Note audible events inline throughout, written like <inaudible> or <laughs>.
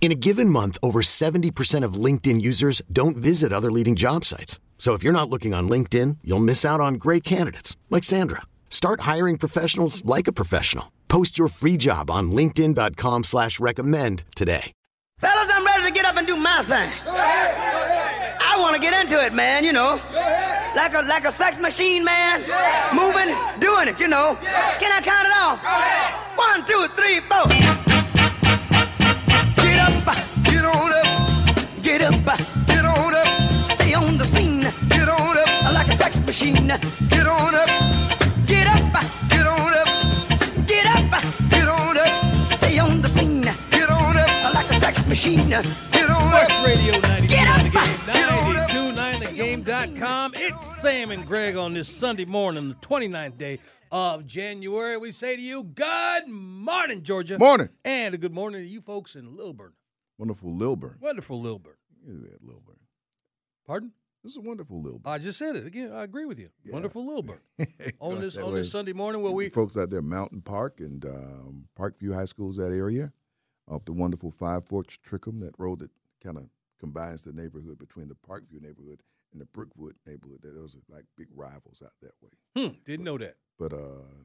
In a given month, over 70% of LinkedIn users don't visit other leading job sites. So if you're not looking on LinkedIn, you'll miss out on great candidates like Sandra. Start hiring professionals like a professional. Post your free job on LinkedIn.com slash recommend today. Fellas, I'm ready to get up and do my thing. I want to get into it, man, you know. Like a like a sex machine, man. Moving, doing it, you know. Can I count it off? One, two, three, four. Get up, get on up. Stay on the scene, get on up. Like a sex machine, get on up, get up, get on up, get up, get on up. Stay on the scene, get on up. Like a sex machine, get on Sports up. Radio 92.9 Get up! The Game, Get on up! 929thegame.com. It's Sam and Greg on this Sunday morning, the 29th day of January. We say to you, good morning, Georgia. Morning. And a good morning to you folks in Lilburn. Wonderful Lilburn. Wonderful Lilburn. Look at that Lilburn. Pardon? This is a wonderful Lilburn. I just said it again. I agree with you. Yeah. Wonderful Lilburn. <laughs> on this on way. this Sunday morning where we folks out there, Mountain Park and um, Parkview High Schools, that area, up the wonderful Five Forks Trickum, that road that kind of combines the neighborhood between the Parkview neighborhood and the Brookwood neighborhood. That those are like big rivals out that way. hmm, didn't know that. But uh,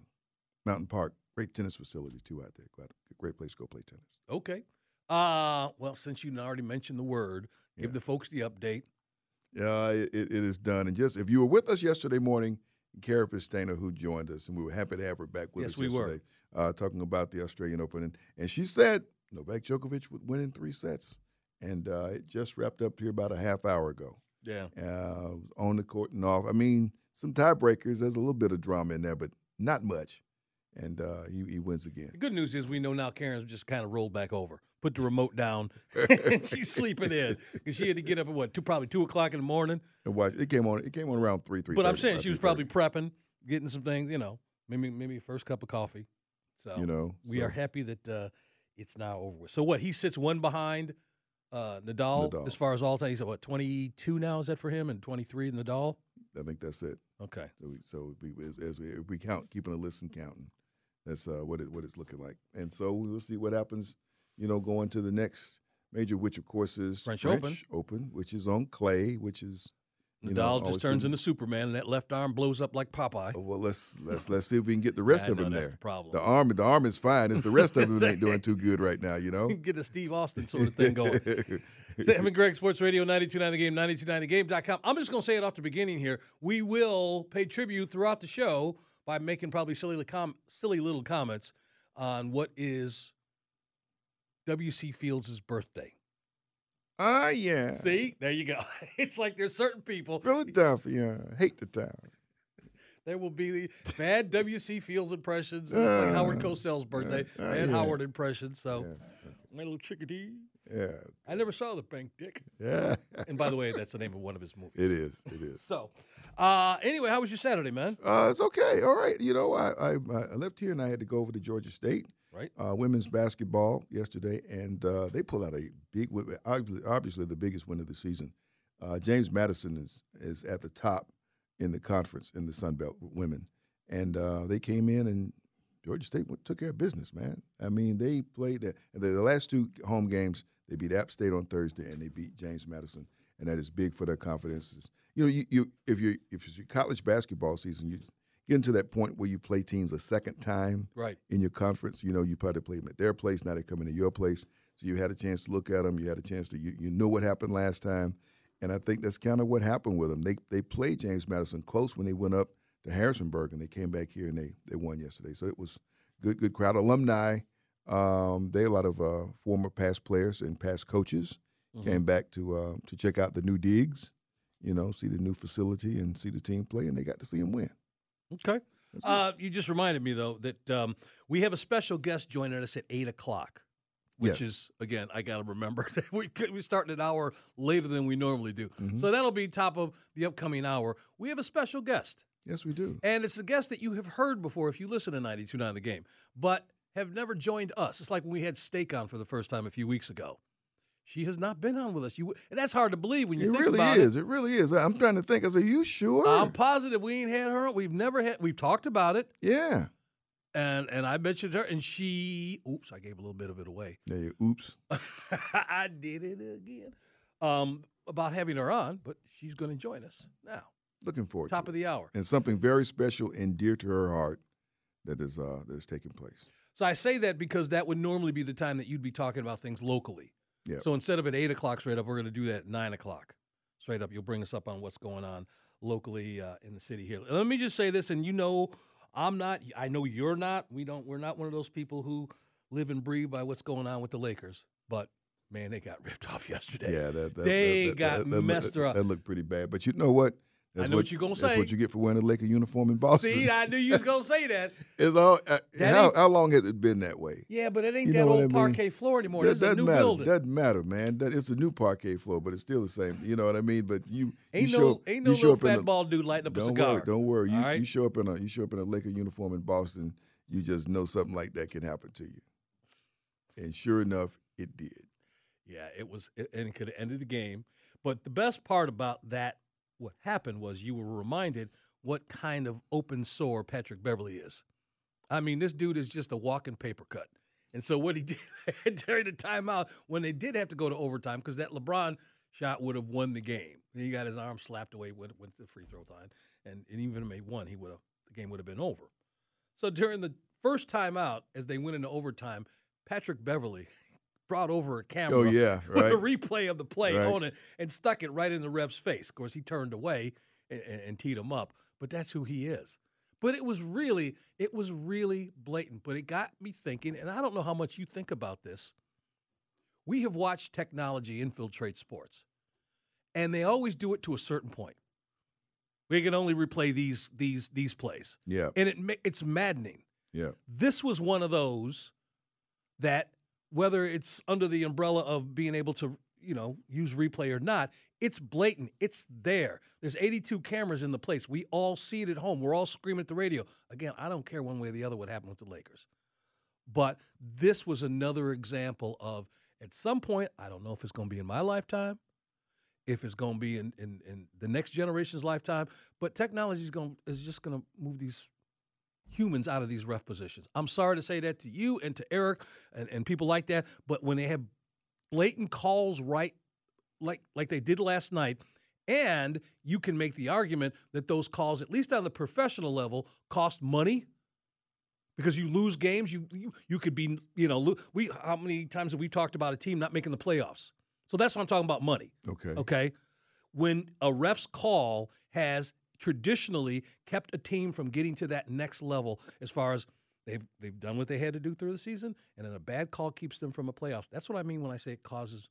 Mountain Park, great tennis facility too out there. A great place to go play tennis. Okay. Uh well, since you already mentioned the word, give Yeah. the folks the update. Yeah, it, it is done. And just if you were with us yesterday morning, Kara Pistana, who joined us, and we were happy to have her back with Yes, us we were. yesterday, uh, talking about the Australian Open. And, and she said Novak Djokovic would win in three sets. And uh, it just wrapped up here about a half hour ago. Yeah. Uh, on the court and off. I mean, some tiebreakers. There's a little bit of drama in there, but not much. And uh, he, he wins again. The good news is we know now Karen's just kind of rolled back over, put the remote down, and <laughs> <laughs> she's sleeping in because she had to get up at what two probably two o'clock in the morning. And watch it came on. It came on around three three. But I'm saying she was probably prepping, getting some things, you know, maybe maybe first cup of coffee. So you know we so- are happy that uh, it's now over with. So what? He sits one behind uh, Nadal, Nadal. as far as all time. He's at what 22 now? Is that for him? And 23 Nadal. I think that's it. Okay. So we, so we, as, as we, if we count, keeping a list and counting, that's uh, what it what it's looking like. And so we will see what happens. You know, going to the next major, which of course is French Open. Open, which is on clay, which is Nadal know, just turns been- into Superman, and that left arm blows up like Popeye. Oh, Well, let's let's let's see if we can get the <laughs> rest I of that's there. the problem. The arm, the arm is fine. It's the rest of <laughs> them that ain't doing too good right now. You know. Get a Steve Austin sort of thing going. <laughs> Sam and Greg, Sports Radio 929 The Game, 929thegame.com. I'm just going to say it off the beginning here. We will pay tribute throughout the show by making probably silly, com- silly little comments on what is W.C. Fields' birthday. Ah, yeah. See, there you go. <laughs> It's like there's certain people. Philadelphia, hate the town. <laughs> There will be the bad W.C. Fields impressions. And it's like Howard Uh, Cosell's birthday. uh, bad yeah. Howard impressions. So, Yeah, my little chickadee. yeah, I never saw the bank dick. yeah. And by the way, that's the name of one of his movies. it is. It is. So, uh, anyway, how was your Saturday, man? Uh, it's okay. All right. You know, I, I I left here and I had to go over to Georgia State, Right. uh, women's basketball yesterday, and uh, they pulled out a big, obviously, the biggest win of the season. Uh, James Madison is is at the top in the conference in the Sun Belt with women, and uh, they came in and Georgia State went, took care of business, man. I mean, they played the, the, the last two home games. They beat App State on Thursday, and they beat James Madison, and that is big for their confidences. You know, you, you if you if it's your college basketball season, you getting to that point where you play teams a second time Right. in your conference. You know, you probably play them at their place. Now they come into your place. So you had a chance to look at them. You had a chance to you, you know what happened last time, and I think that's kind of what happened with them. They they played James Madison close when they went up to Harrisonburg, and they came back here and they they won yesterday. So it was good good crowd, alumni. Um, they a lot of uh, former past players and past coaches came back to uh, to check out the new digs. You know, see the new facility and see the team play, and they got to see them win. Okay. Uh, you just reminded me though that um, we have a special guest joining us at eight o'clock. which Yes. is again I got to remember <laughs> that we we starting an hour later than we normally do. Mm-hmm. So that'll be top of the upcoming hour. We have a special guest. Yes, we do. And it's a guest that you have heard before if you listen to 92.9 The Game, but have never joined us. It's like when we had Steak on for the first time a few weeks ago. She has not been on with us. You and that's hard to believe when you It think really about is. It. really is. I'm trying to think. I said, "You sure?" I'm positive we ain't had her. on. We've never had. We've talked about it, yeah. and and I mentioned her, and she. Oops, I gave a little bit of it away. There you. Oops. <laughs> I did it again. Um, about having her on, but she's going to join us now. Looking forward. Top to of it. the hour. and something very special and dear to her heart that is uh that is taking place. So I say that because that would normally be the time that you'd be talking about things locally. Yeah. So instead of at eight o'clock straight up, we're going to do that at nine o'clock straight up. You'll bring us up on what's going on locally uh, in the city here. Let me just say this, and you know, I'm not. I know you're not. We don't. We're not one of those people who live and breathe by what's going on with the Lakers. But man, they got ripped <laughs> off yesterday. Yeah, that, that They that, got messed up. That looked pretty bad. But you know what? That's know what you're gonna That's say. what you get for wearing a Laker uniform in Boston. See, I knew you was gonna say that. <laughs> It's all. Uh, That how, how long has it been that way? Yeah, but it ain't You that old I mean? parquet floor anymore. That is a new matter. building. Doesn't matter, man. That it's a new parquet floor, but it's still the same. You know what I mean? But you Ain't you no, ain't no little fat a- bald dude lighting up a Don't cigar. worry. Don't worry. You, right? you show up in a you show up in a Laker uniform in Boston. You just know something like that can happen to you. And sure enough, it did. Yeah, it was, it, and it could have ended the game. But the best part about that, what happened was you were reminded what kind of open sore Patrick Beverley is. I mean, this dude is just a walking paper cut. And so what he <laughs> did during the timeout, when they did have to go to overtime, because that LeBron shot would have won the game. He got his arm slapped away with, with the free throw line, and, and even if they won, he would have the game would have been over. So during the first timeout, as they went into overtime, Patrick Beverley <laughs> brought over a camera. Oh, yeah, <laughs> with a replay of the play Right. on it and stuck it right in the ref's face. Of course, he turned away and, and, and teed him up, but that's who he is. But it was really, it was really blatant. But it got me thinking, and I don't know how much you think about this. We have watched technology infiltrate sports, and they always do it to a certain point. We can only replay these these these plays, Yeah. and it it's maddening Yeah. this was one of those that whether it's under the umbrella of being able to you know use replay or not it's blatant. It's there. There's 82 cameras in the place. We all see it at home. We're all screaming at the radio. Again i don't care one way or the other what happened with the lakers. But this was another example of at some point i don't know if it's going to be in my lifetime if it's going to be in, in, in the next generation's lifetime but technology is going is just going to move these humans out of these ref positions. I'm sorry to say that to you and to Eric and, and people like that, but when they have blatant calls right like like they did last night, and you can make the argument that those calls, at least on the professional level, cost money because you lose games. You you, you could be you know lo- we how many times have we talked about a team not making the playoffs? So that's what I'm talking about money. Okay. Okay. When a ref's call has traditionally kept a team from getting to that next level as far as they've they've done what they had to do through the season, and then a bad call keeps them from a playoffs. That's what I mean when I say it causes,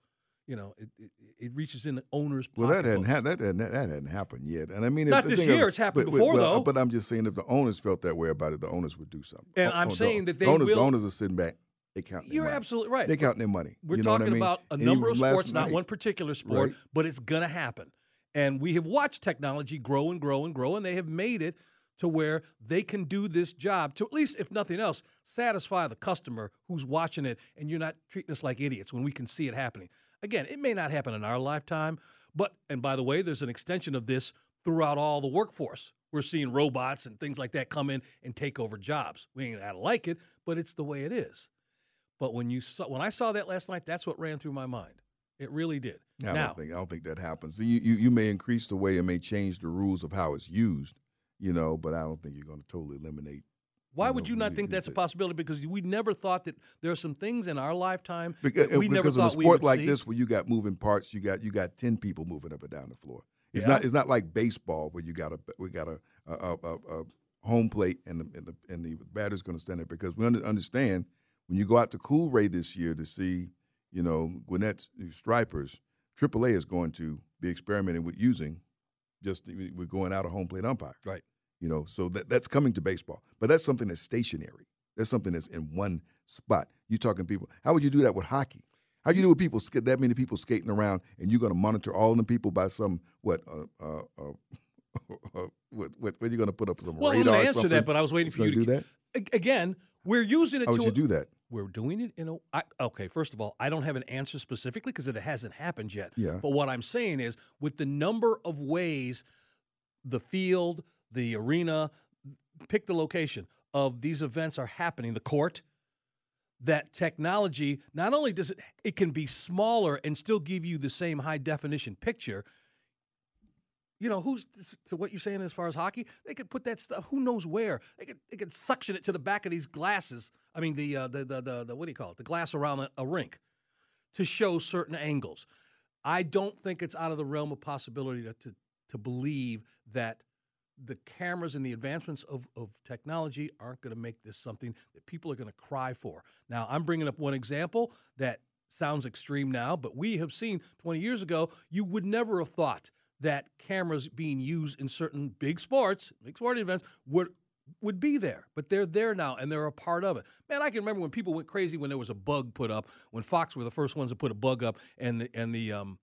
you know, it it, it reaches in the owner's Well, that hadn't ha- that hadn't that hadn't happened yet, and I mean, if Not the this thing of- year, it's happened but- before, well, though. But I'm just saying, if the owners felt that way about it, the owners would do something. And Oh, I'm oh, the- saying that the they owners, the owners are sitting back. They count. their You're money. absolutely right. They count their money. We're you know talking what I mean? about a number of sports, not one particular sport, Right. but it's going to happen. And we have watched technology grow and grow and grow, and they have made it to where they can do this job to at least, if nothing else, satisfy the customer who's watching it, and you're not treating us like idiots when we can see it happening. Again, it may not happen in our lifetime, but, and by the way, there's an extension of this throughout all the workforce. We're seeing robots and things like that come in and take over jobs. We ain't gotta like it, but it's the way it is. But when you saw when I saw that last night, that's what ran through my mind. It really did. I now, don't think I don't think that happens. You, you you may increase the way it may change the rules of how it's used, you know, but I don't think you're going to totally eliminate. why you would know, you not think that's a possibility? Because we never thought that there are some things in our lifetime Because, that we uh, never because of a thought we sport like see. this, where you got moving parts, you got you got ten people moving up and down the floor. It's Yeah. not it's not like baseball where you got a we got a a, a, a, a home plate and the, and the and the batter's going to stand there because we understand when you go out to Coolray this year to see you know Gwinnett's Stripers, AAA is going to be experimenting with using just we're going out a home plate umpire. Right. You know, so that that's coming to baseball, but that's something that's stationary. That's something that's in one spot. You talking people? How would you do that with hockey? How do you do with people that many people skating around, and you're going to monitor all of the people by some what? Uh, uh, uh, <laughs> what, what, what are you going to put up some Well, I'm radar? going or to answer that, but I was waiting for you gonna do that. Again, we're using it How to would you do that? We're doing it in a. I, okay, first of all, I don't have an answer specifically because it hasn't happened yet. Yeah. But what I'm saying is, with the number of ways the field, the arena, pick the location of these events are happening, the court, that technology not only does it it can be smaller and still give you the same high definition picture. You know, who's to what you're saying as far as hockey? They could put that stuff. Who knows where? They could they could suction it to the back of these glasses. I mean, the uh, the, the the the what do you call it? The glass around a, a rink to show certain angles. I don't think it's out of the realm of possibility to to, to believe that the cameras and the advancements of, of technology aren't going to make this something that people are going to cry for. Now, I'm bringing up one example that sounds extreme now, but we have seen 20 years ago, you would never have thought that cameras being used in certain big sports, big sporting events, would would be there, but they're there now and they're a part of it. Man, I can remember when people went crazy when there was a bug put up. When Fox were the first ones to put a bug up, and the, and the um,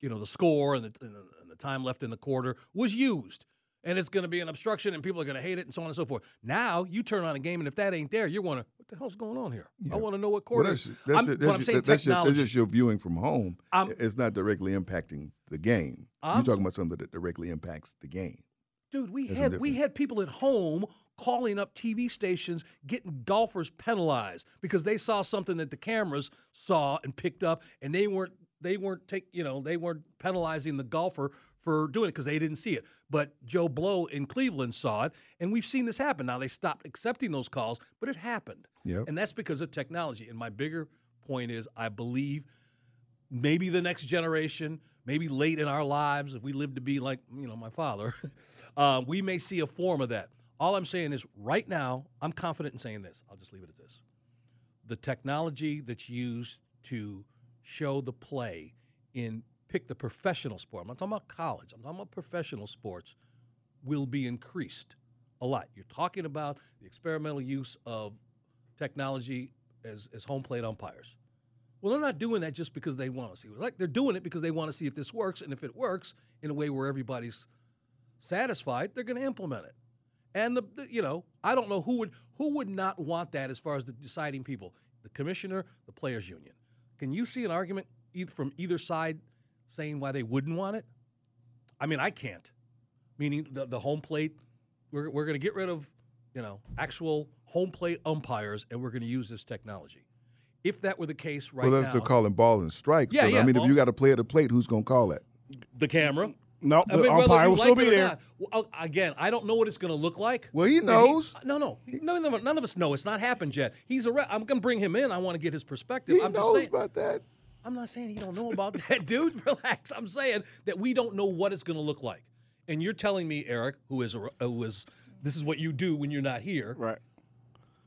you know, the score and the, and the and the time left in the quarter was used, and it's going to be an obstruction, and people are going to hate it, and so on and so forth. Now you turn on a game, and if that ain't there, you're wondering what the hell's going on here. I want to know what Well, quarter. that's, that's, I'm, it- what I'm that's, saying, that's, just, technology. that's just your viewing from home. I'm- it's not directly impacting the game. I'm- You're talking about something that directly impacts the game. Dude, we There's had we had people at home calling up TV stations, getting golfers penalized because they saw something that the cameras saw and picked up, and they weren't they weren't take you know they weren't penalizing the golfer for doing it because they didn't see it. But Joe Blow in Cleveland saw it, and we've seen this happen. Now they stopped accepting those calls, but it happened, Yep. and that's because of technology. And my bigger point is, I believe maybe the next generation, maybe late in our lives, if we live to be like you know my father, <laughs> uh, we may see a form of that. All I'm saying is, right now, I'm confident in saying this. I'll just leave it at this: the technology that's used to show the play in pick the professional sport. I'm not talking about college. I'm talking about professional sports. Will be increased a lot. You're talking about the experimental use of technology as, as home plate umpires. Well, they're not doing that just because they want to see. Like they're doing it because they want to see if this works, and if it works in a way where everybody's satisfied, they're going to implement it. And the, the- you know, I don't know who would who would not want that as far as the deciding people, the commissioner, the players union. Can you see an argument from either side saying why they wouldn't want it? I mean, I can't. Meaning the the home plate, we're we're going to get rid of you know actual home plate umpires, and we're going to use this technology. If that were the case right well, that's now, they're calling ball and strike. Yeah, but, yeah, I mean, ball- if you got to play at the plate, who's going to call that? the camera. No, I the mean, umpire will like still be there. Well, uh, again, I don't know what it's going to look like. Well, he And knows. no, no, none of, none of us know. It's not happened yet. He's a. Re- I'm going to bring him in. I want to get his perspective. He I'm just knows saying, about that. I'm not saying he don't know about <laughs> that, dude. <laughs> Relax. I'm saying that we don't know what it's going to look like, and you're telling me, Eric, who is a, who is this is what you do when you're not here. Right.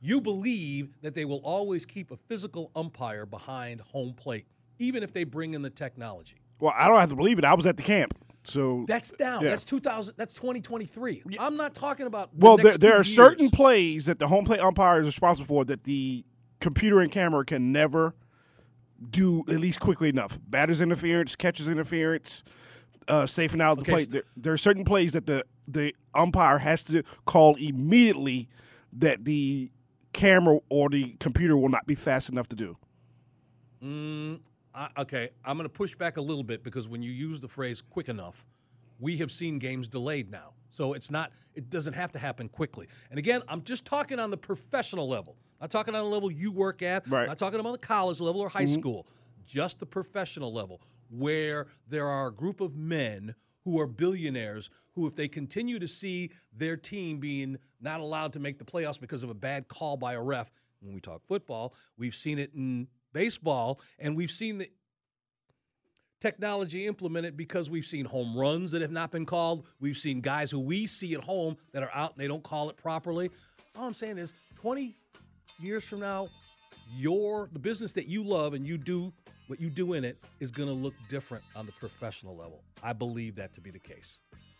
You believe that they will always keep a physical umpire behind home plate, even if they bring in the technology. Well, I don't have to believe it. I was at the camp, so That's down. Yeah. That's 2000. That's 2023. I'm not talking about. the Well, there, there are certain plays that the home plate umpire is responsible for that the computer and camera can never do at least quickly enough. Batters interference, catches interference, uh, safe and out the Okay, plate. so- There, there are certain plays that the the umpire has to call immediately that the camera or the computer will not be fast enough to do. I, okay, I'm going to push back a little bit because when you use the phrase "quick enough," we have seen games delayed now. So it's not. It doesn't have to happen quickly. And again, I'm just talking on the professional level. Not talking on the level you work at. Right. Not talking about the college level or high mm-hmm. school. Just the professional level, where there are a group of men who are billionaires who, if they continue to see their team being not allowed to make the playoffs because of a bad call by a ref, when we talk football, we've seen it in baseball, and we've seen the technology implemented because we've seen home runs that have not been called. We've seen guys who we see at home that are out and they don't call it properly. All I'm saying is 20 years from now, your the business that you love and you do what you do in it is going to look different on the professional level. I believe that to be the case.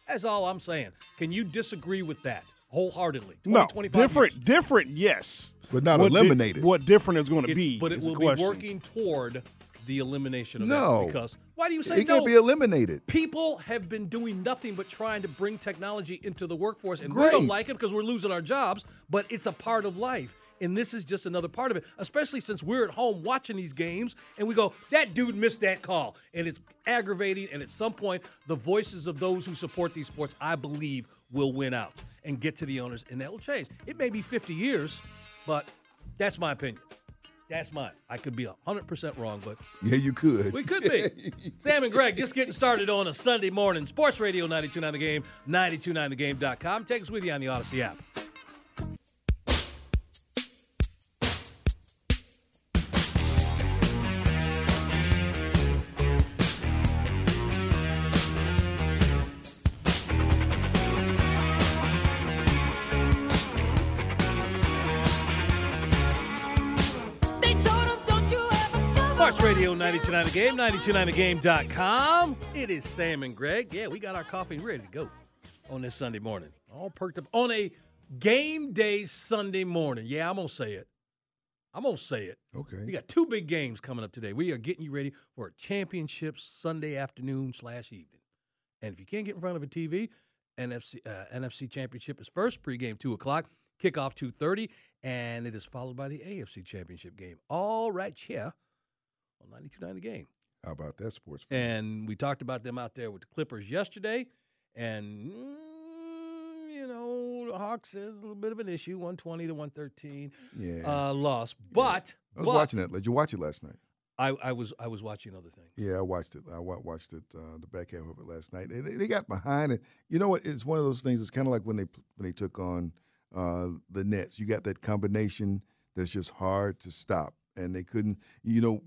That's all I'm saying. Can you disagree with that wholeheartedly? 20, No, 25 different, years. different, yes. But not What di- eliminated. what different is going to be? but it is the will be question. working toward the elimination of No. that. Because why do you say It no? can't be eliminated. People have been doing nothing but trying to bring technology into the workforce, and we don't Great. like it because we're losing our jobs. But it's a part of life, and this is just another part of it. Especially since we're at home watching these games, and we go, "That dude missed that call," and it's aggravating. And at some point, the voices of those who support these sports, I believe, will win out and get to the owners, and that will change. It may be 50 years, but that's my opinion. That's mine. I could be 100% wrong, but Yeah, you could. we could be. <laughs> Sam and Greg just getting started on a Sunday morning. Sports Radio 929 The Game, 929thegame.com. Take us with you on the Audacy app. 929 The Game, 929thegame.com. It is Sam and Greg. Yeah, we got our coffee ready to go on this Sunday morning. All perked up on a game day Sunday morning. Yeah, I'm going to say it. I'm going to say it. Okay. We got two big games coming up today. We are getting you ready for a championship Sunday afternoon slash evening. And if you can't get in front of a TV, NFC uh, NFC Championship is first pregame two o'clock, kickoff two thirty, and it is followed by the AFC Championship game. All right, here on 92.9 The Game. How about that, sports fan? And we talked about them out there with the Clippers yesterday, and mm, you know the Hawks is a little bit of an issue, 120 to 113 Yeah. uh, loss. But I was but watching that. Did you watch it last night? I, I was I was watching other things. Yeah, I watched it. I wa- watched it uh, the back half of it last night. They, they got behind it. You know what? It's one of those things. It's kind of like when they when they took on uh, the Nets. You got that combination that's just hard to stop, and they couldn't. You know,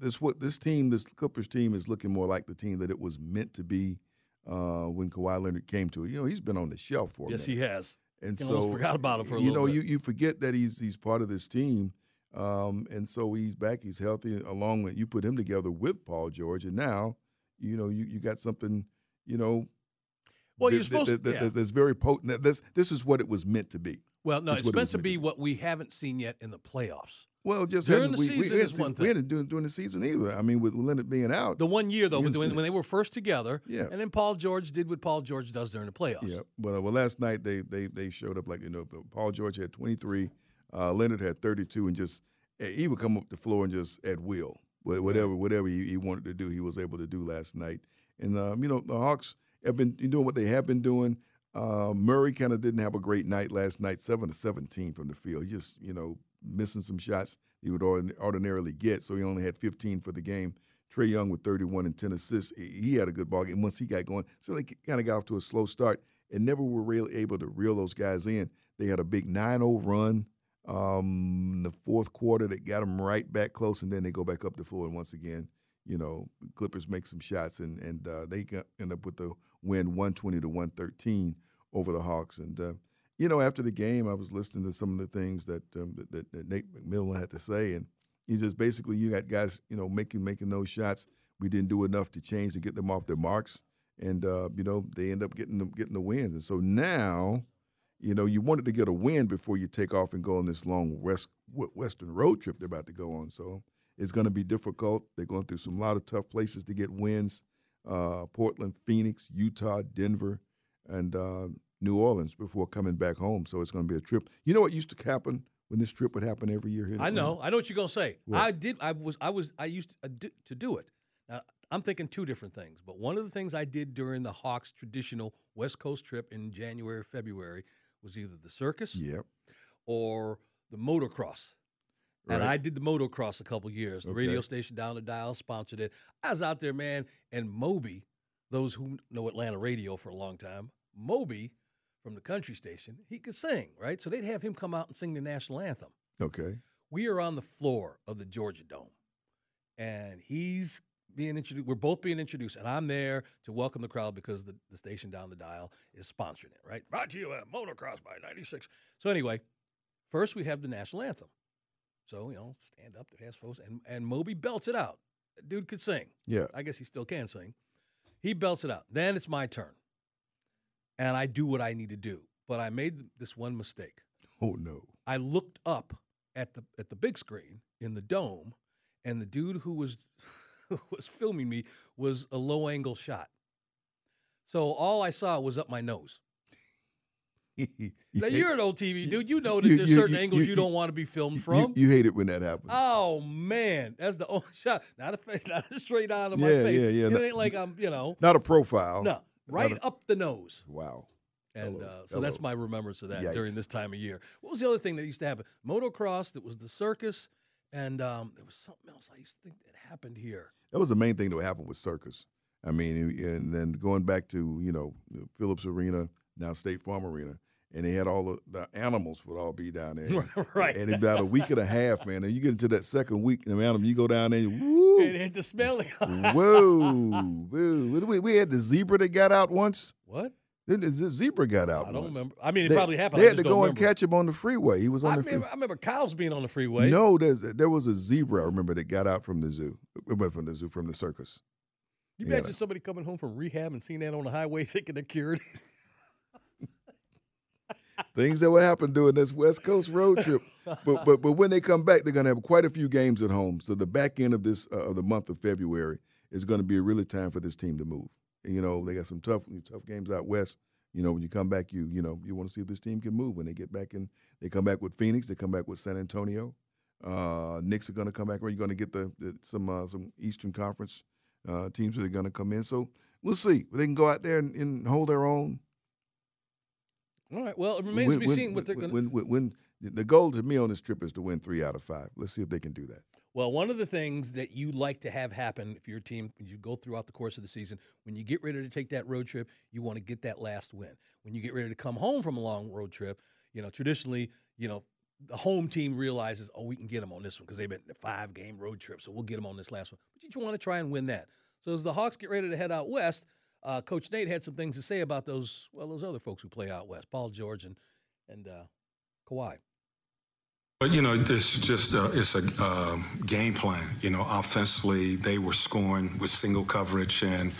this what this team, this Clippers team, is looking more like the team that it was meant to be uh, when Kawhi Leonard came to it. You know, he's been on the shelf for a Yes, minute. he has. And so forgot about him for a you know, bit. you you forget that he's he's part of this team, um, and so he's back. He's healthy. Along with you put him together with Paul George, and now you know you, you got something. You know, Well, that- you're supposed that, to. that- yeah. that's very potent. This this is what it was meant to be. Well, no, it's what it meant to meant be to be. what we haven't seen yet in the playoffs. Well, just During the we, season we, is one thing. we hadn't doing during the season either. I mean, with Leonard being out. The one year though, when, when they were first together, Yeah. and then Paul George did what Paul George does during the playoffs. Yeah, well, well, last night they they they showed up like you know Paul George had 23, uh, Leonard had 32, and just eh, he would come up the floor and just at will, Wha- whatever whatever he, he wanted to do, he was able to do last night. And um, you know the Hawks have been doing what they have been doing. Uh, Murray kind of didn't have a great night last night, seven to 17 from the field. He just you know missing some shots he would ordinarily get, so he only had 15 for the game. Trae Young with 31 and 10 assists. He had a good ball game once he got going. So they kind of got off to a slow start and never were really able to reel those guys in. They had a big 9-0 run um, in the fourth quarter that got them right back close, and then they go back up the floor. And once again, you know, Clippers make some shots, and and uh, they end up with the win 120 to 113 over the Hawks. And uh, you know, after the game, I was listening to some of the things that um, that, that, Nate McMillan had to say, and he just basically you got guys, you know, making making those shots. We didn't do enough to change to get them off their marks, and uh, you know they end up getting them getting the wins. And so now, you know, you wanted to get a win before you take off and go on this long west western road trip they're about to go on. So it's going to be difficult. They're going through some lot of tough places to get wins: uh, Portland, Phoenix, Utah, Denver, and uh, New Orleans before coming back home. So it's going to be a trip. You know what used to happen when this trip would happen every year here? I Atlanta? know. I know what you're gonna say. What? I did. I was. I was. I used to, uh, do, to do it. Now I'm thinking two different things. But one of the things I did during the Hawks' traditional West Coast trip in January, February was either the circus Yep. or the motocross. And I did the motocross a couple years. The radio station down the dial sponsored it. I was out there, man. And Moby, those who know Atlanta radio for a long time, Moby from the country station, he could sing, right? So they'd have him come out and sing the national anthem Okay. we are on the floor of the Georgia Dome, and he's being introduced. We're both being introduced, and I'm there to welcome the crowd because the, the station down the dial is sponsoring it, right? Brought to you at Motocross by 96. So, anyway, first we have the national anthem. So, you know, stand up, the fast folks, and, and Moby belts it out. That dude could sing. Yeah. I guess he still can sing. He belts it out. Then it's my turn. And I do what I need to do. But I made this one mistake. Oh no. I looked up at the at the big screen in the dome, and the dude who was <laughs> who was filming me was a low angle shot. So all I saw was up my nose. <laughs> Now you're an old TV dude. You know that you- there's you- certain you- angles you- don't want to be filmed from. You, hate it when that happens. oh man, that's the <laughs> only shot. Not a face, not a straight on of my face. yeah, yeah. It ain't like I'm, you know, Not a profile. no, right up the nose. Wow. And uh, so that's my remembrance of that during this time of year. What was the other thing that used to happen? Motocross. That was the circus, and um, there was something else I used to think that happened here. That was the main thing that happened with circus. I mean, and then going back to you know Phillips Arena, now State Farm Arena, and they had all the, the animals would all be down there. <laughs> Right. And about a week and a half, man, and you get into that second week, and the animal, you go down there, and woo, And it the smell. <laughs> whoa, woo. We, we had the zebra that got out once. what? Then the zebra got out. I don't once. remember. I mean, it They- probably happened. They had to go and catch him on the freeway. He was on I the remember, freeway. I remember cows being on the freeway. No, there's, there was a zebra. I remember that got out from the zoo. It went from the zoo, from the circus. you yeah. imagine somebody coming home from rehab and seeing that on the highway, <laughs> thinking they're cured. Things that would happen during this West Coast road trip. But but but when they come back, they're gonna have quite a few games at home. So the back end of this uh, of the month of February is going to be a really time for this team to move. And, you know, they got some tough tough games out west. You know, when you come back, you you know you want to see if this team can move when they get back in. They come back with Phoenix. They come back with San Antonio. Uh, Knicks are going to come back. You're going to get the, the some uh, some Eastern Conference uh, teams that are going to come in. So we'll see. They can go out there and, and hold their own. All right. Well, it remains to be seen what they're going to. when, when, when the goal to me on this trip is to win three out of five. Let's see if they can do that. Well, one of the things that you like to have happen if your team, as you go throughout the course of the season, when you get ready to take that road trip, you want to get that last win. When you get ready to come home from a long road trip, you know, traditionally, you know, the home team realizes, oh, we can get them on this one because they've been a five game road trip, so we'll get them on this last one. But you want to try and win that. So as the Hawks get ready to head out west, uh, Coach Nate had some things to say about those, well, those other folks who play out west, Paul George and and uh, Kawhi. But you know, this is just a, it's a uh, game plan. You know, offensively, they were scoring with single coverage, and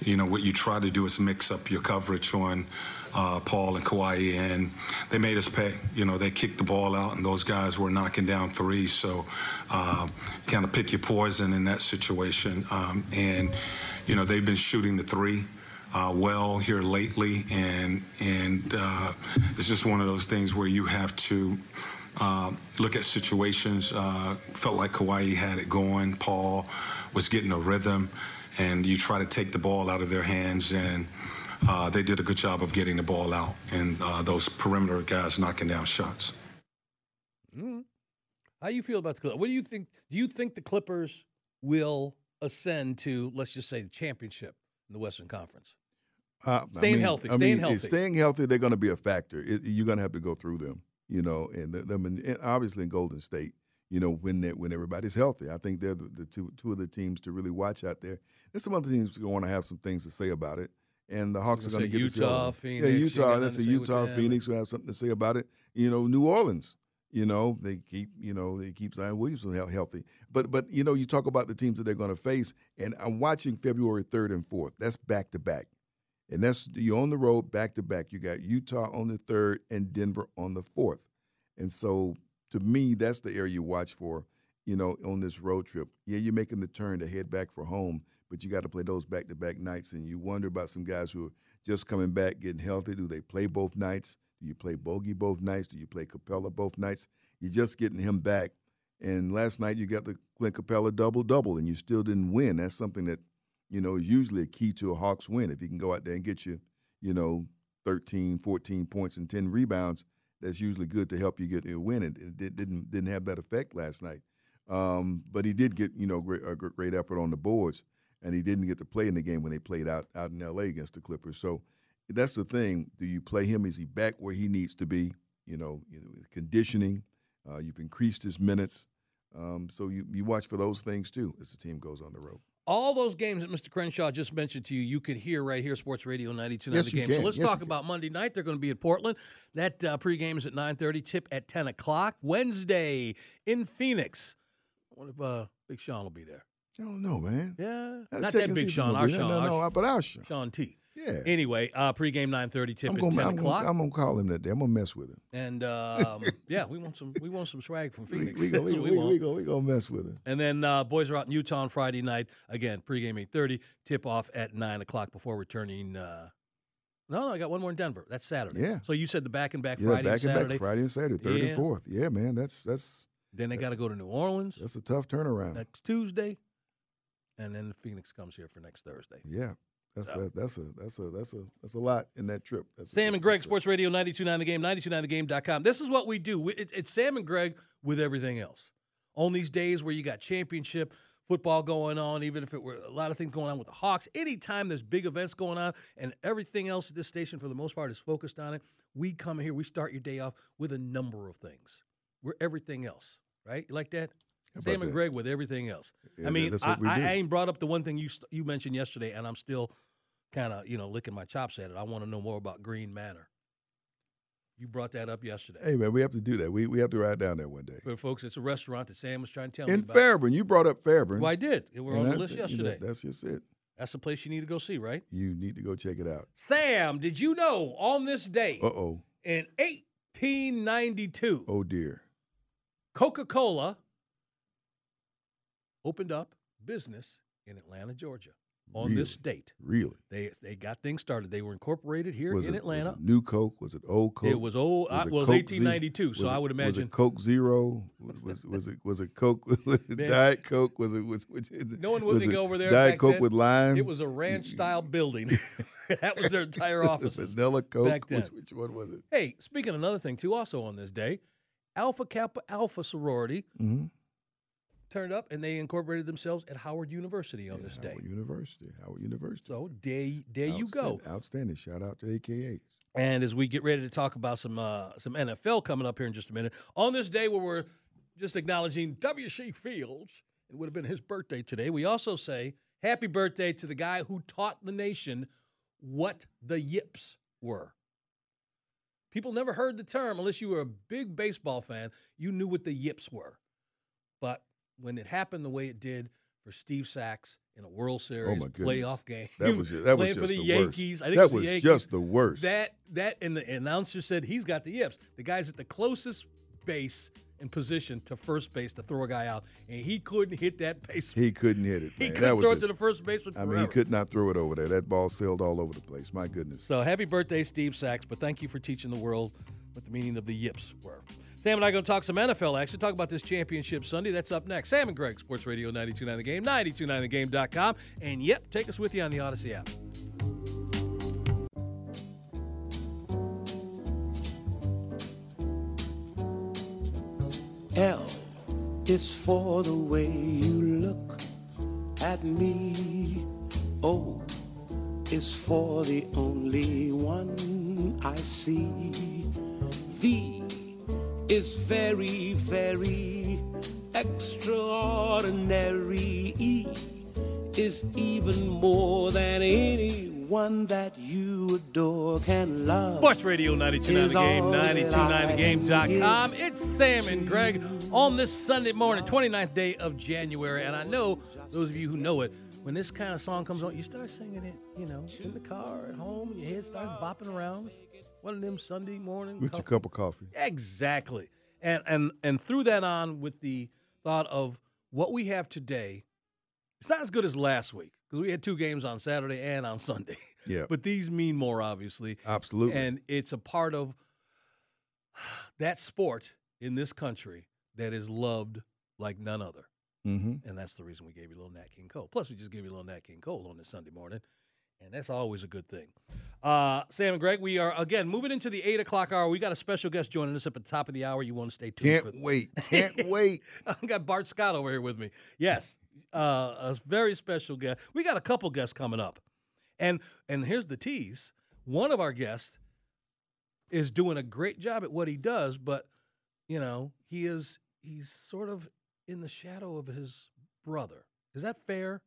you know what you try to do is mix up your coverage on uh, Paul and Kawhi, and they made us pay. You know, they kicked the ball out, and those guys were knocking down threes. So, uh, kind of pick your poison in that situation. Um, and you know, they've been shooting the three uh, well here lately, and and uh, it's just one of those things where you have to uh, look at situations. Uh, felt like Kawhi had it going. Paul was getting a rhythm, and you try to take the ball out of their hands, and uh, they did a good job of getting the ball out, and uh, those perimeter guys knocking down shots. Mm. How do you feel about the Clippers? What do you think? Do you think the Clippers will ascend to, let's just say, the championship in the Western Conference? Uh, Staying healthy, I staying mean, healthy. Staying healthy, they're going to be a factor. It, you're going to have to go through them, you know, and them, and obviously in Golden State, you know, when they, when everybody's healthy, I think they're the, the two two of the teams to really watch out there. There's some other teams going to want to have some things to say about it, and the Hawks are going to get to see all Utah, them. Phoenix, yeah, Utah. That's a nothing to say with Utah. Phoenix will have something to say about it. You know, New Orleans. You know, they keep you know they keep Zion Williamson heal- healthy, but but you know you talk about the teams that they're going to face, and I'm watching February third and fourth. That's back to back. And that's you're on the road back to back. You got Utah on the third and Denver on the fourth. And so to me, that's the area you watch for, you know, on this road trip. Yeah, you're making the turn to head back for home, but you got to play those back to back nights. And you wonder about some guys who are just coming back, getting healthy. Do they play both nights? Do you play Bogi both nights? Do you play Capela both nights? You're just getting him back. And last night you got the Clint Capela double double, and you still didn't win. That's something that you know, is usually a key to a Hawks win. If he can go out there and get you, you know, 13, 14 points and 10 rebounds, that's usually good to help you get a win. And it did- didn't didn't have that effect last night. Um, but he did get, you know, great, a great effort on the boards, and he didn't get to play in the game when they played out out in L.A. against the Clippers. So that's the thing. Do you play him? Is he back where he needs to be? You know, you know conditioning. Uh, you've increased his minutes. Um, so you, you watch for those things too as the team goes on the road. All those games that Mr. Crenshaw just mentioned to you, you could hear right here, Sports Radio 92.9 Yes, The Game. So let's Yes, talk about Monday night. They're going to be at Portland. That uh, pregame is at 9.30, tip at 10 o'clock. Wednesday in Phoenix. I wonder if uh, Big Sean will be there. I don't know, man. Yeah. Not that Big Sean, our. Sean. No, our no, but our Sean. Sean T. Yeah. Anyway, uh, pregame 9:30, tip I'm at gonna, 10 I'm, o'clock. gonna, I'm gonna call him that day. I'm gonna mess with him. and um, <laughs> yeah, we want some we want some swag from We, Phoenix. we, we, what we, want. we, gonna, we gonna mess with him. And then uh, boys are out in Utah on Friday night. Again, pregame 8:30, tip off at 9 o'clock before returning. Uh, no, no, I got one more in Denver. That's Saturday. Yeah. So you said the back and back Yeah, Friday back and and Saturday. back Friday and Saturday, third Yeah. and fourth. Yeah, man, that's that's Then they got to go to New Orleans that's a tough turnaround. next Tuesday, and then Phoenix comes here for next Thursday. yeah, that's So- a that's a that's a that's a that's a lot in that trip. That's Sam that's and Greg. Sports Radio 929 The Game, 929thegame.com. This is what we do. We- It, it's Sam and Greg with everything else. On these days where you got championship football going on, even if it were a lot of things going on with the Hawks, anytime there's big events going on and everything else at this station for the most part is focused on it, we come here, we start your day off with a number of things. We're everything else, right? You like that? Sam and? Greg with everything else. Yeah, I mean, I, I, ain't brought up the one thing you st- you mentioned yesterday, and I'm still kind of you know licking my chops at it. I want to know more about Green Manor. You brought that up yesterday. Hey man, we have to do that. We we have to ride down there one day. But folks, it's a restaurant that Sam was trying to tell me In about. Fairburn, you brought up Fairburn. Well, I did. We're and on the list it. Yesterday. that's just it. That's the place you need to go see, right? You need to go check it out. Sam, did you know on this day Uh oh. in 1892, Oh dear. Coca-Cola opened up business in Atlanta, Georgia, on this date. Really? They they got things started. They were incorporated here Was in it, Atlanta. Was it new Coke? Was it old Coke? It was old. I, it well, it was Coke Ze- 1892, so was I it- would Was imagine it Coke Zero? Was was, was it was it Coke? <laughs> was it. <laughs> Diet Coke? Was it? Was, was it no one was go over there. Diet Coke then. with lime. It was a ranch-style <laughs> building. that was their entire offices. Vanilla Coke. back then. Which, which one was it? Hey, speaking of another thing too, also on this day, Alpha Kappa Alpha sorority Mm-hmm. Turned up and they incorporated themselves at Howard University on this day. Howard University. Howard University. So there, there you go. Outstanding- Outstanding. Shout out to AKAs. And as we get ready to talk about some uh, some NFL coming up here in just a minute, on this day where we're just acknowledging W.C. Fields, it would have been his birthday today. We also say happy birthday to the guy who taught the nation what the yips were. People never heard the term unless you were a big baseball fan. You knew what the yips were, but when it happened the way it did for Steve Sax in a World oh, Series Oh, my goodness. playoff game, That was <laughs> just, that was just for the, the Yankees. worst. I think that it was, was Yankees. just the worst. That that and the announcer said he's got the yips. The guy's at the closest base and position to first base to throw a guy out, and he couldn't hit that base. he couldn't hit it. <laughs> He couldn't that was throw it to the first baseman. I mean, he could not throw it over there. That ball sailed all over the place. My goodness. So happy birthday, Steve Sax! But thank you for teaching the world what the meaning of the yips were. Sam and I are going to talk some NFL action. Talk about this championship Sunday. That's up next. Sam and Greg, Sports Radio 92.9 The Game, 92.9thegame.com. And yep, take us with you on the Audacy app. L is for the way you look at me. O is for the only one I see. V is very, very extraordinary. E is even more than anyone that you adore can love. Sports Radio 929 The Game, 929thegame.com. It's Sam and Greg on this Sunday morning, 29th day of January. And I know those of you who know it, when this kind of song comes on, you start singing it, you know, in the car, at home, your head starts bopping around. One of them Sunday morning. With your cup of coffee. Exactly. And and and threw that on with the thought of what we have today. It's not as good as last week because we had two games on Saturday and on Sunday. Yeah. <laughs> But these mean more, obviously. Absolutely. And it's a part of that sport in this country that is loved like none other. mm-hmm. And that's the reason we gave you a little Nat King Cole. Plus, we just gave you a little Nat King Cole on this Sunday morning. And that's always a good thing. Uh, Sam and Greg, we are, again, moving into the 8 o'clock hour. We got a special guest joining us up at the top of the hour. You want to stay tuned Can't wait. <laughs> Can't wait. <laughs> I got Bart Scott over here with me. Yes, uh, a very special guest. We got a couple guests coming up, and and here's the tease: one of our guests is doing a great job at what he does, but you know he is he's sort of in the shadow of his brother. Is that fair?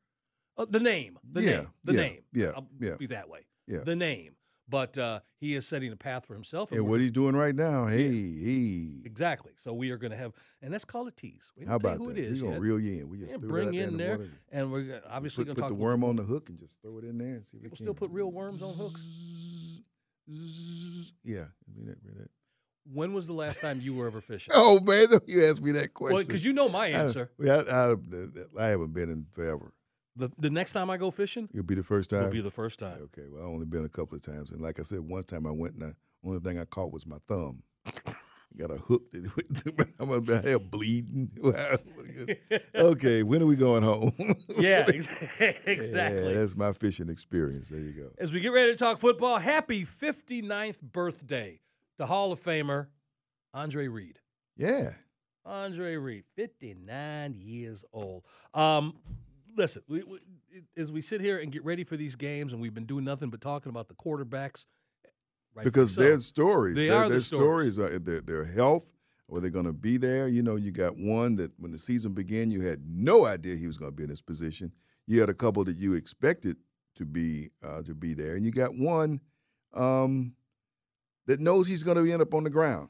Uh, the name, the Yeah, name, the yeah, name. yeah, I'll yeah. be that way. Yeah. The name. but uh, he is setting a path for himself. And we're- what he's doing right now, hey, hey. exactly. So we are going to have, and that's called a tease. We How don't tell you about who that? it is We're gonna reel you in. We just Yeah, bring that out in the there, and we're obviously going to put the worm on the hook and just throw it in there and see if we can. still put real worms on hooks. Yeah. read that, read that. When was the last time you were ever fishing? <laughs> Oh man, <laughs> you asked me that question. well, because you know my I- answer. I, I, I haven't been in forever. The the next time I go fishing It'll be the first time. It'll be the first time. Okay, well, I've only been a couple of times, and like I said, one time I went and the only thing I caught was my thumb. Got a hook. That, <laughs> I'm a hair bleeding. <laughs> okay, when are we going home? <laughs> Yeah, ex- exactly. Yeah, that's my fishing experience. There you go. As we get ready to talk football, happy 59th birthday to Hall of Famer Andre Reed. Yeah. Andre Reed, 59 years old. Um, listen, we, we, as we sit here and get ready for these games, and we've been doing nothing but talking about the quarterbacks. rightfully because so. their stories, They their, are the their stories. stories are their, their health. Are they going to be there? You know, you got one that when the season began, you had no idea he was going to be in this position. You had a couple that you expected to be uh, to be there, and you got one um, that knows he's going to end up on the ground.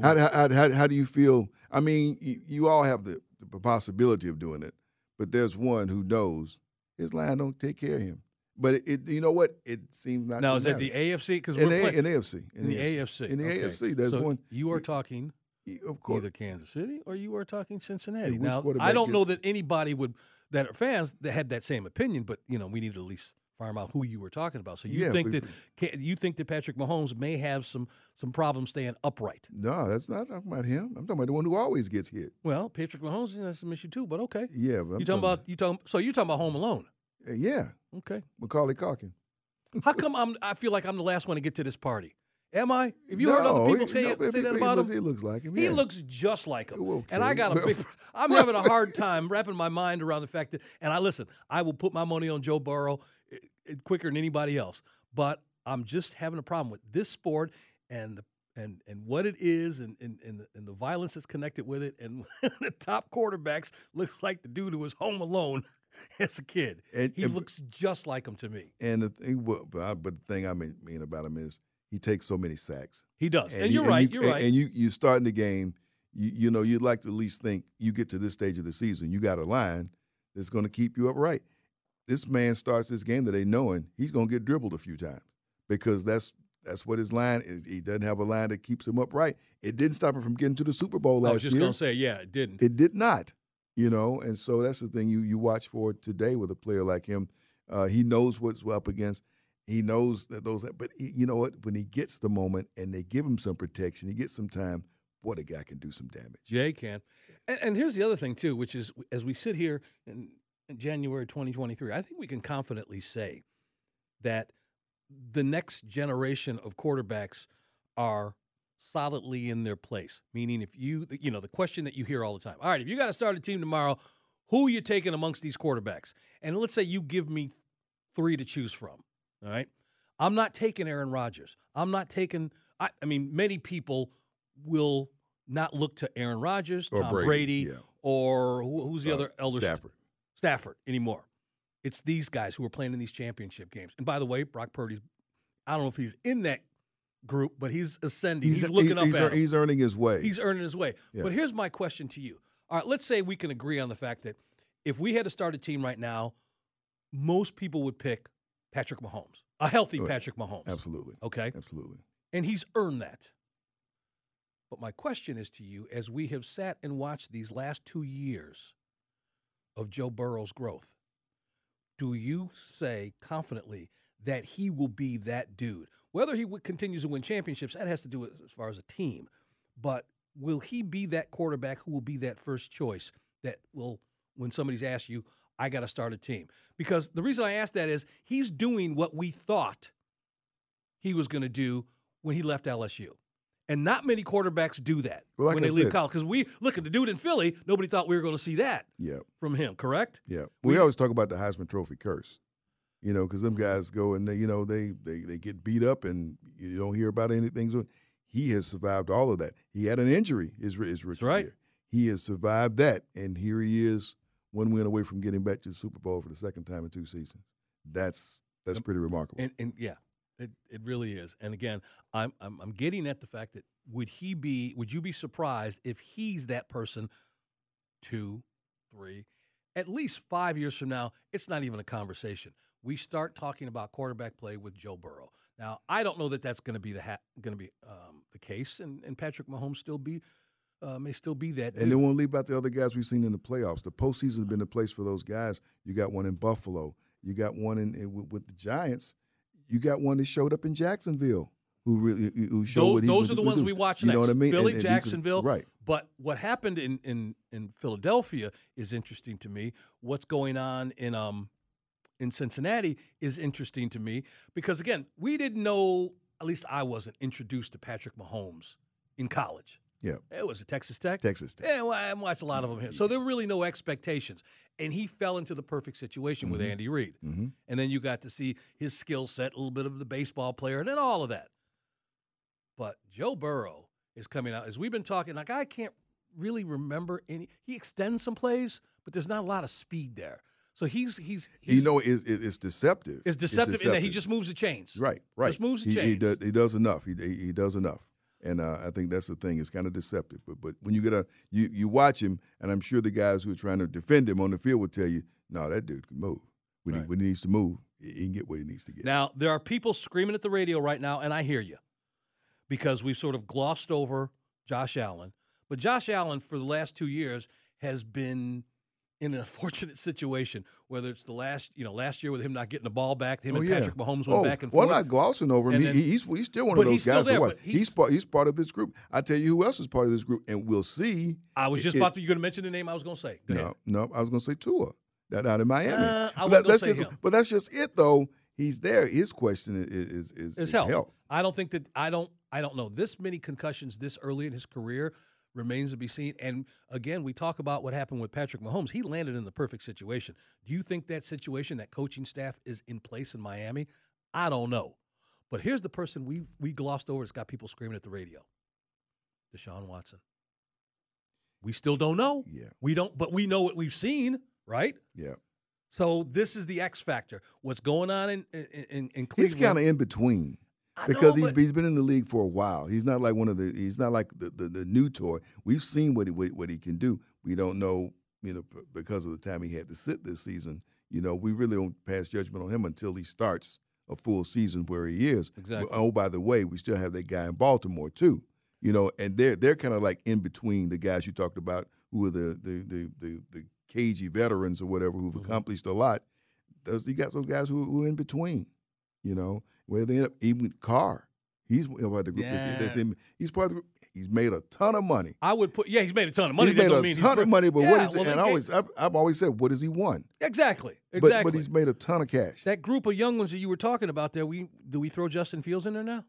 How, how, how, how do you feel? I mean, you, you all have the, the possibility of doing it, but there's one who knows his line don't take care of him. But it, it you know what? It seems not. now is that the AFC? Because in we're in the AFC? in the AFC. In the okay. AFC, there's So one. You are talking Of course, either Kansas City or you are talking Cincinnati. now, I don't know that anybody would that are fans that had that same opinion, but you know, we need to at least farm out who you were talking about. So you Yeah, think but- that you think that Patrick Mahomes may have some some problems staying upright? No, that's not talking about him. I'm talking about the one who always gets hit. Well, Patrick Mahomes you know, that's some issue too, but okay. Yeah, but you talking about you talking? So you talking about Home Alone? Uh, Yeah, Okay. Macaulay Culkin. <laughs> How come I'm? I feel like I'm the last one to get to this party. Am I? Have you heard other No, people say, no, say that he about looks, him? He looks like him. He looks just like him. Okay. And I got a big I'm having a hard <laughs> time wrapping my mind around the fact that and I listen, I will put my money on Joe Burrow quicker than anybody else. But I'm just having a problem with this sport and the and, and what it is and, and, and, the, and the violence that's connected with it and <laughs> the top quarterbacks looks like the dude who was home alone <laughs> as a kid. And- he and- looks just like him to me. And the thing, well, but, I, but the thing I mean, mean about him is he takes so many sacks. He does. And, you- you're right. you, you're right. And you you starting the game, you you know you'd like to at least think you get to this stage of the season, you got a line that's going to keep you upright. This man starts this game today knowing he's going to get dribbled a few times because that's that's what his line is. He doesn't have a line that keeps him upright. It didn't stop him from getting to the Super Bowl last year. I was just going to say, yeah, it didn't. It did not, you know, and so that's the thing you you watch for today with a player like him. Uh, he knows what's up against. He knows that those, but he, you know what? When he gets the moment and they give him some protection, he gets some time. Boy, the guy can do some damage. Jay can. And, and here's the other thing, too, which is as we sit here in January 2023, I think we can confidently say that the next generation of quarterbacks are solidly in their place. Meaning, if you, you know, the question that you hear all the time all right, if you got to start a team tomorrow, who are you taking amongst these quarterbacks? And let's say you give me three to choose from. All right. I'm not taking Aaron Rodgers. I'm not taking, I, I mean, many people will not look to Aaron Rodgers, Or Tom Brady, Brady, yeah. or who, who's the Uh, other elder Stafford. Stafford anymore. It's these guys who are playing in these championship games. And by the way, Brock Purdy's, I don't know if he's in that group, but he's ascending. He's, looking up he's, at him. he's earning his way. He's earning his way. Yeah. But here's my question to you. All right, let's say we can agree on the fact that if we had to start a team right now, most people would pick Patrick Mahomes, a healthy Oh, Patrick Mahomes. Absolutely. Okay. Absolutely. And he's earned that. But my question is to you as we have sat and watched these last two years of Joe Burrow's growth, do you say confidently that he will be that dude? Whether he continues to win championships, that has to do with as far as a team. But will he be that quarterback who will be that first choice that will, when somebody's asked you, I got to start a team? Because the reason I ask that is he's doing what we thought he was going to do when he left LSU. And not many quarterbacks do that Well, like when I they leave said- college. Because we look at the dude in Philly, nobody thought we were going to see that Yeah. from him, correct? Yeah, we, always talk about the Heisman Trophy curse, you know, because them guys go and they, you know, they, they they get beat up and you don't hear about anything. So he has survived all of that. He had an injury his his rookie right. year. He has survived that, and here he is, one win away from getting back to the Super Bowl for the second time in two seasons. That's that's pretty remarkable. And, and yeah, It it really is. And again, I'm I'm I'm getting at the fact that would he be would you be surprised if he's that person two, three, at least five years from now, it's not even a conversation. We start talking about quarterback play with Joe Burrow. Now, I don't know that that's going to be the ha- going to be um, the case, and, and Patrick Mahomes still be uh, may still be that. And dude. then won't leave out the other guys we've seen in the playoffs. The postseason has been the place for those guys. You got one in Buffalo. You got one in, in with, with the Giants. You got one that showed up in Jacksonville. Who really who showed those, what he those was are the ones doing. we watch You next. know what I mean? Philly, And- and these are- Jacksonville. right? But what happened in, in, in Philadelphia is interesting to me. What's going on in um in Cincinnati is interesting to me because again, we didn't know. At least I wasn't introduced to Patrick Mahomes in college. Yeah, It was a Texas Tech. Texas Tech. Yeah, well, I watched a lot of them here. So there were really no expectations. And he fell into the perfect situation with Mhm. Andy Reid. Mm-hmm. And then you got to see his skill set, a little bit of the baseball player, and then all of that. But Joe Burrow is coming out. As we've been talking, like I can't really remember any. He extends some plays, but there's not a lot of speed there. So he's he's, he's You know, it's, it's deceptive. it's deceptive, in that he just moves the chains. Right, right. Just moves the he, he, chains. does, he does enough. He, he he does enough, and uh, I think that's the thing. It's kind of deceptive. But but when you get a you you watch him, and I'm sure the guys who are trying to defend him on the field will tell you, no, that dude can move. When he Right. when he needs to move, he he can get what he needs to get. Now, there are people screaming at the radio right now, and I hear you because we've sort of glossed over Josh Allen. But Josh Allen, for the last two years, has been in an <laughs> unfortunate situation, whether it's the last, you know, last year with him not getting the ball back, him Oh, and yeah. Patrick Mahomes went oh, back and well, forth. I'm not glossing over him. He, then- he's he's still one of those guys. there, what? he's- He's part he's part of this group. I tell you who else is part of this group, and we'll see. I was just It- about to, you going to mention the name I was going to say. Go No, ahead. no, I was going to say Tua. That out in Miami. Uh, but wouldn't that's just him. but that's just it though. He's there. His question is is is, is health. health. I don't think that I don't I don't know this many concussions this early in his career remains to be seen. And again, we talk about what happened with Patrick Mahomes. He landed in the perfect situation. Do you think that situation, that coaching staff, is in place in Miami? I don't know. But here's the person we we glossed over. It's got people screaming at the radio. Deshaun Watson. We still don't know. Yeah. We don't, but we know what we've seen, right? Yeah. So this is the X factor. What's going on in in, in, Cleveland? He's kind of in between I because know, he's but- he's been in the league for a while. He's not like one of the he's not like the the, the new toy. We've seen what he what, what he can do. We don't know, you know, because of the time he had to sit this season. You know, we really don't pass judgment on him until he starts a full season where he is. Exactly. Oh, by the way, we still have that guy in Baltimore too. You know, and they're they're kind of like in between the guys you talked about who are the the the the, the cagey veterans or whatever who've Mm-hmm. accomplished a lot. Those you got those guys who, who are in between. You know, where they end up even Carr. He's part of the group that's, that's Yeah. in. He's part of the group. He's made a ton of money. I would put. Yeah, he's made a ton of money. He's made a ton of money, but Yeah, what is well, it? And I always, I've, I've always said, what has he won? exactly, But exactly. but he's made a ton of cash. that group of young ones that you were talking about there. We do we throw Justin Fields in there now?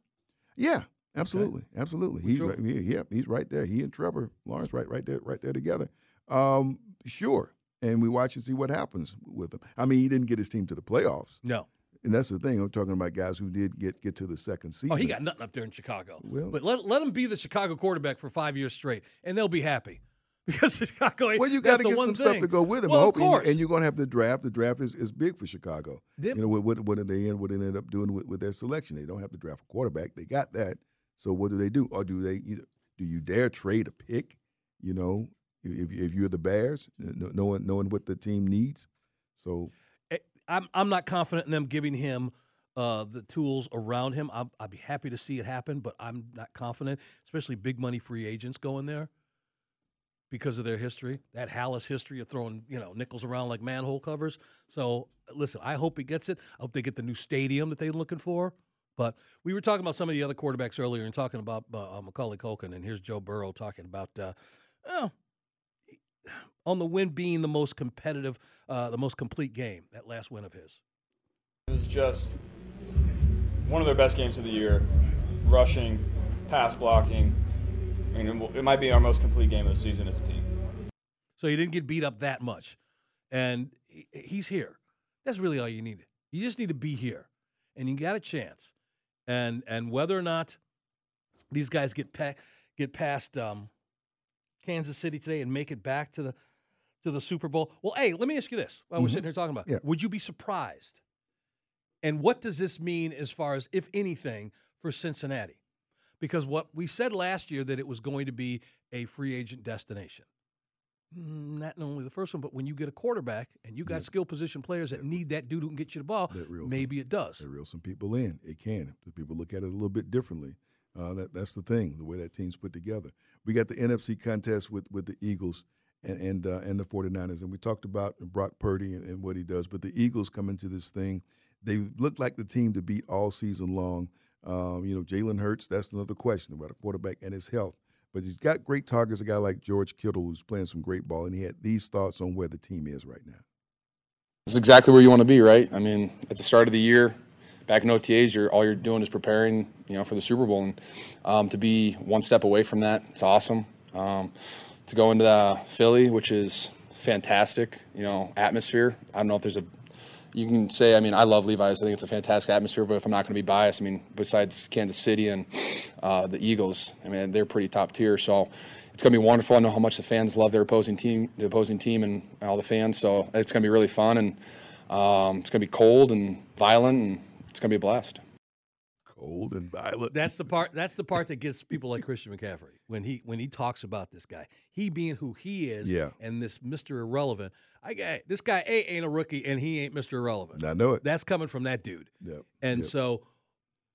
Yeah, absolutely, absolutely. He's right, yeah, yeah, he's right there. He and Trevor Lawrence right right there, right there together. Um, sure. And we watch and see what happens with him. I mean, he didn't get his team to the playoffs, No. And that's the thing. I'm talking about guys who did get get to the second season. Oh, he got nothing up there in Chicago. Well- but let let him be the Chicago quarterback for five years straight, and they'll be happy <laughs> because Chicago. Well, you got to get some thing. stuff to go with him. Well, of hope, and- course. and, you're going to have the draft. The draft is, is big for Chicago. Them- you know what, what what did they end? What they ended up doing with, with their selection? They don't have to draft a quarterback. They got that. So what do they do? Or do they? You do you dare trade a pick? You know, if if you're the Bears, knowing knowing what the team needs. So I'm I'm not confident in them giving him uh, the tools around him. I'm, I'd be happy to see it happen, but I'm not confident, especially big money free agents going there because of their history, that Hallis history of throwing you know nickels around like manhole covers. So listen, I hope he gets it. I hope they get the new stadium that they're looking for. But we were talking about some of the other quarterbacks earlier and talking about uh, Macaulay Culkin, and here's Joe Burrow talking about, uh, oh, on the win being the most competitive, uh, the most complete game, that last win of his. It was just one of their best games of the year. Rushing, pass blocking. I mean, it, might be our most complete game of the season as a team. So he didn't get beat up that much. And he's here. That's really all you need. You just need to be here. And you got a chance. And and whether or not these guys get pa- get past um, Kansas City today and make it back to the to the Super Bowl. Well, hey, let me ask you this. While we're Mhm. sitting here talking about, Yeah. would you be surprised And what does this mean as far as, if anything, for Cincinnati? Because what we said last year that it was going to be a free agent destination. Mm, Not only the first one, but when you get a quarterback and you got Yeah. skill position players that need that dude who can get you the ball, reels maybe it does. Reel some people in. It can. The people look at it a little bit differently. Uh, that that's the thing, the way that team's put together. We got the NFC contest with, with the Eagles and and uh, and the 49ers, and we talked about Brock Purdy and, and what he does. But the Eagles come into this thing, they look like the team to beat all season long. Um, you know, Jalen Hurts. That's another question about a quarterback and his health. But he's got great targets. A guy like George Kittle who's playing some great ball, and he had these thoughts on where the team is right now. It's exactly where you want to be, right? I mean, at the start of the year, back in OTAs, you're all you're doing is preparing, you know, for the Super Bowl, and um, to be one step away from that, it's awesome. Um, to go into the Philly, which is fantastic, you know, atmosphere. I don't know if there's a, you can say, I mean, I love Levi's. I think it's a fantastic atmosphere, but if I'm not going to be biased, I mean, besides Kansas City and uh, the Eagles, I mean, they're pretty top tier. So it's going to be wonderful. I know how much the fans love their opposing team, the opposing team, and all the fans. So it's going to be really fun, and um, it's going to be cold and violent, and it's going to be a blast. Cold and violent. That's the part. <laughs> That's the part that gets people like Christian McCaffrey when he when he talks about this guy. He being who he is, Yeah. and this Mister Irrelevant. I got this guy A ain't a rookie, and he ain't Mister Irrelevant. I know it. That's coming from that dude. Yep. And Yep. so,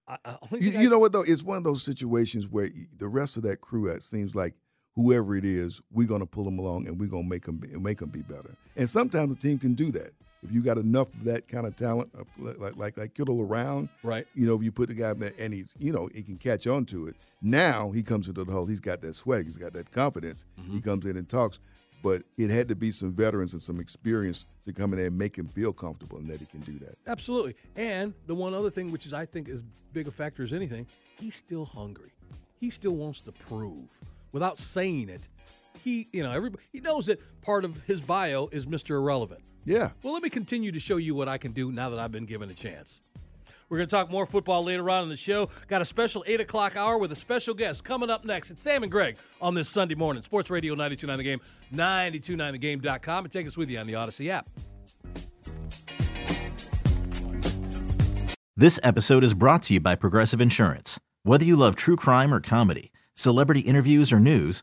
I, I, You, thing you know what though? It's one of those situations where the rest of that crew, it seems like whoever it is, we're gonna pull them along and we're gonna make them make them be better. And sometimes the team can do that if you got enough of that kind of talent, like like like Kittle around. Right. You know, if you put the guy in there and he's you know he can catch on to it. Now he comes into the hole. He's got that swag. He's got that confidence. Mm-hmm. He comes in and talks. But it had to be some veterans and some experience to come in there and make him feel comfortable and that he can do that. Absolutely. And the one other thing, which is I think as big a factor as anything, he's still hungry. He still wants to prove without saying it. He, you know, everybody he knows that part of his bio is Mr. Irrelevant. Yeah. Well, let me continue to show you what I can do now that I've been given a chance. We're going to talk more football later on in the show. Got a special 8 o'clock hour with a special guest coming up next. It's Sam and Greg on this Sunday morning. Sports Radio 929 The Game, 929thegame.com, and take us with you on the Audacy app. This episode is brought to you by Progressive Insurance. Whether you love true crime or comedy, celebrity interviews or news,